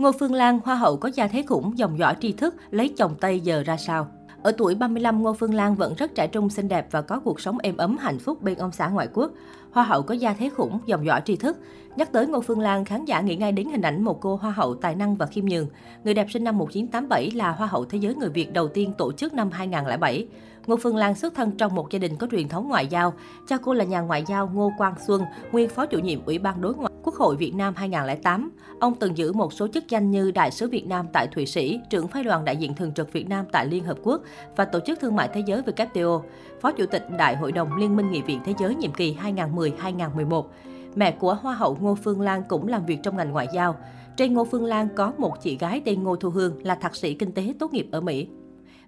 Ngô Phương Lan, hoa hậu có gia thế khủng, dòng dõi tri thức, lấy chồng Tây giờ ra sao? Ở tuổi 35, Ngô Phương Lan vẫn rất trẻ trung, xinh đẹp và có cuộc sống êm ấm, hạnh phúc bên ông xã ngoại quốc. Hoa hậu có gia thế khủng, dòng dõi tri thức. Nhắc tới Ngô Phương Lan, khán giả nghĩ ngay đến hình ảnh một cô hoa hậu tài năng và khiêm nhường. Người đẹp sinh năm 1987 là hoa hậu thế giới người Việt đầu tiên tổ chức năm 2007. Ngô Phương Lan xuất thân trong một gia đình có truyền thống ngoại giao. Cha cô là nhà ngoại giao Ngô Quang Xuân, nguyên phó chủ nhiệm Ủy ban đối ngoại Quốc hội Việt Nam 2008. Ông từng giữ một số chức danh như Đại sứ Việt Nam tại Thụy Sĩ, trưởng phái đoàn đại diện thường trực Việt Nam tại Liên Hợp Quốc và Tổ chức Thương mại Thế giới WTO, Phó Chủ tịch Đại hội đồng Liên minh Nghị viện Thế giới nhiệm kỳ 2010-2011. Mẹ của Hoa hậu Ngô Phương Lan cũng làm việc trong ngành ngoại giao. Trên Ngô Phương Lan có một chị gái tên Ngô Thu Hương là thạc sĩ kinh tế tốt nghiệp ở Mỹ.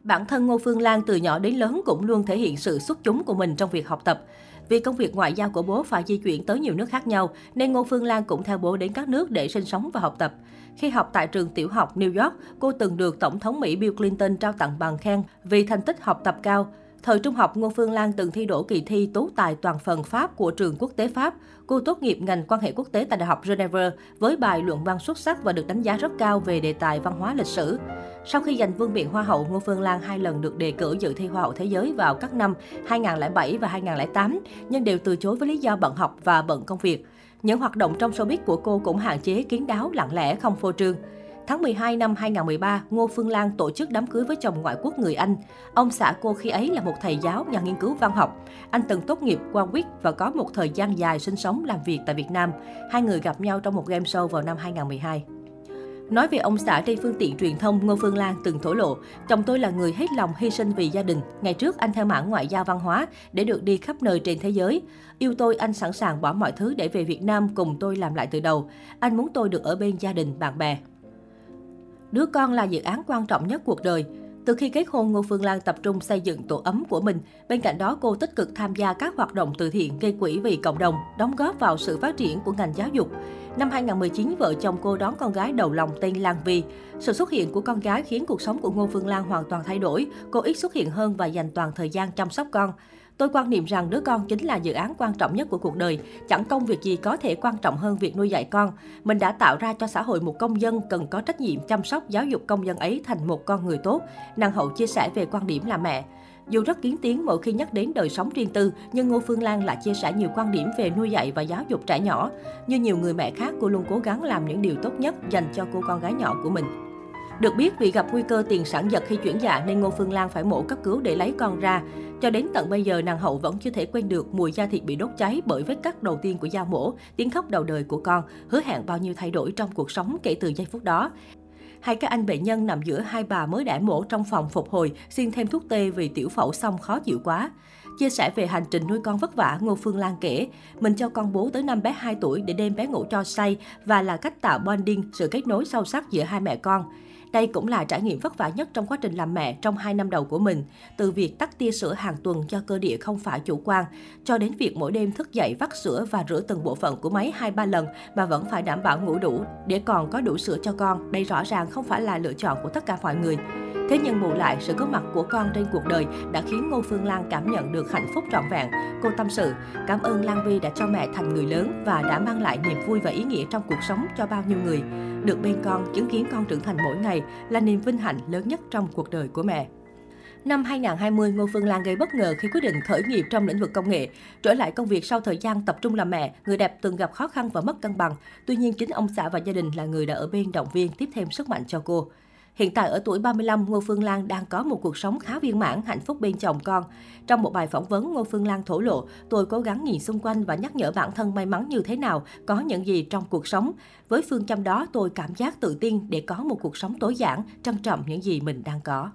Bản thân Ngô Phương Lan từ nhỏ đến lớn cũng luôn thể hiện sự xuất chúng của mình trong việc học tập. Vì công việc ngoại giao của bố phải di chuyển tới nhiều nước khác nhau, nên Ngô Phương Lan cũng theo bố đến các nước để sinh sống và học tập. Khi học tại trường tiểu học New York, cô từng được Tổng thống Mỹ Bill Clinton trao tặng bằng khen vì thành tích học tập cao. Thời trung học, Ngô Phương Lan từng thi đỗ kỳ thi Tú tài toàn phần Pháp của trường quốc tế Pháp. Cô tốt nghiệp ngành quan hệ quốc tế tại Đại học Geneva với bài luận văn xuất sắc và được đánh giá rất cao về đề tài văn hóa lịch sử. Sau khi giành vương miện Hoa hậu, Ngô Phương Lan hai lần được đề cử dự thi Hoa hậu Thế giới vào các năm 2007 và 2008, nhưng đều từ chối với lý do bận học và bận công việc. Những hoạt động trong showbiz của cô cũng hạn chế kiến đáo, lặng lẽ, không phô trương. Tháng 12 năm 2013, Ngô Phương Lan tổ chức đám cưới với chồng ngoại quốc người Anh. Ông xã cô khi ấy là một thầy giáo, nhà nghiên cứu văn học. Anh từng tốt nghiệp qua quýt và có một thời gian dài sinh sống làm việc tại Việt Nam. Hai người gặp nhau trong một game show vào năm 2012. Nói về ông xã trên phương tiện truyền thông, Ngô Phương Lan từng thổ lộ, chồng tôi là người hết lòng hy sinh vì gia đình. Ngày trước anh theo mảng ngoại giao văn hóa để được đi khắp nơi trên thế giới. Yêu tôi, anh sẵn sàng bỏ mọi thứ để về Việt Nam cùng tôi làm lại từ đầu. Anh muốn tôi được ở bên gia đình, bạn bè. Đứa con là dự án quan trọng nhất cuộc đời. Từ khi kết hôn, Ngô Phương Lan tập trung xây dựng tổ ấm của mình. Bên cạnh đó, cô tích cực tham gia các hoạt động từ thiện, gây quỹ vì cộng đồng, đóng góp vào sự phát triển của ngành giáo dục. Năm 2019, vợ chồng cô đón con gái đầu lòng tên Lan Vi. Sự xuất hiện của con gái khiến cuộc sống của Ngô Phương Lan hoàn toàn thay đổi. Cô ít xuất hiện hơn và dành toàn thời gian chăm sóc con. Tôi quan niệm rằng đứa con chính là dự án quan trọng nhất của cuộc đời. Chẳng công việc gì có thể quan trọng hơn việc nuôi dạy con. Mình đã tạo ra cho xã hội một công dân cần có trách nhiệm chăm sóc giáo dục công dân ấy thành một con người tốt. Nàng hậu chia sẻ về quan điểm là mẹ. Dù rất kiến tiếng mỗi khi nhắc đến đời sống riêng tư, nhưng Ngô Phương Lan lại chia sẻ nhiều quan điểm về nuôi dạy và giáo dục trẻ nhỏ. Như nhiều người mẹ khác, cô luôn cố gắng làm những điều tốt nhất dành cho cô con gái nhỏ của mình. Được biết, vì gặp nguy cơ tiền sản giật khi chuyển dạ nên Ngô Phương Lan phải mổ cấp cứu để lấy con ra. Cho đến tận bây giờ, nàng hậu vẫn chưa thể quên được mùi da thịt bị đốt cháy bởi vết cắt đầu tiên của dao mổ, tiếng khóc đầu đời của con, hứa hẹn bao nhiêu thay đổi trong cuộc sống kể từ giây phút đó. Hai các anh bệnh nhân nằm giữa hai bà mới đẻ mổ trong phòng phục hồi, xin thêm thuốc tê vì tiểu phẫu xong khó chịu quá. Chia sẻ về hành trình nuôi con vất vả, Ngô Phương Lan kể, mình cho con bú tới năm bé 2 tuổi để đêm bé ngủ cho say và là cách tạo bonding, sự kết nối sâu sắc giữa hai mẹ con. Đây cũng là trải nghiệm vất vả nhất trong quá trình làm mẹ trong 2 năm đầu của mình. Từ việc tắt tia sữa hàng tuần cho cơ địa không phải chủ quan, cho đến việc mỗi đêm thức dậy vắt sữa và rửa từng bộ phận của máy 2-3 lần mà vẫn phải đảm bảo ngủ đủ để còn có đủ sữa cho con. Đây rõ ràng không phải là lựa chọn của tất cả mọi người. Thế nhưng bù lại, sự có mặt của con trên cuộc đời đã khiến Ngô Phương Lan cảm nhận được hạnh phúc trọn vẹn. Cô tâm sự, cảm ơn Lan Vi đã cho mẹ thành người lớn và đã mang lại niềm vui và ý nghĩa trong cuộc sống cho bao nhiêu người. Được bên con, chứng kiến con trưởng thành mỗi ngày là niềm vinh hạnh lớn nhất trong cuộc đời của mẹ. Năm 2020, Ngô Phương Lan gây bất ngờ khi quyết định khởi nghiệp trong lĩnh vực công nghệ. Trở lại công việc sau thời gian tập trung làm mẹ, người đẹp từng gặp khó khăn và mất cân bằng. Tuy nhiên, chính ông xã và gia đình là người đã ở bên động viên tiếp thêm sức mạnh cho cô. Hiện tại ở tuổi 35, Ngô Phương Lan đang có một cuộc sống khá viên mãn, hạnh phúc bên chồng con. Trong một bài phỏng vấn, Ngô Phương Lan thổ lộ, tôi cố gắng nhìn xung quanh và nhắc nhở bản thân may mắn như thế nào, có những gì trong cuộc sống. Với phương châm đó, tôi cảm giác tự tin để có một cuộc sống tối giản, trân trọng những gì mình đang có.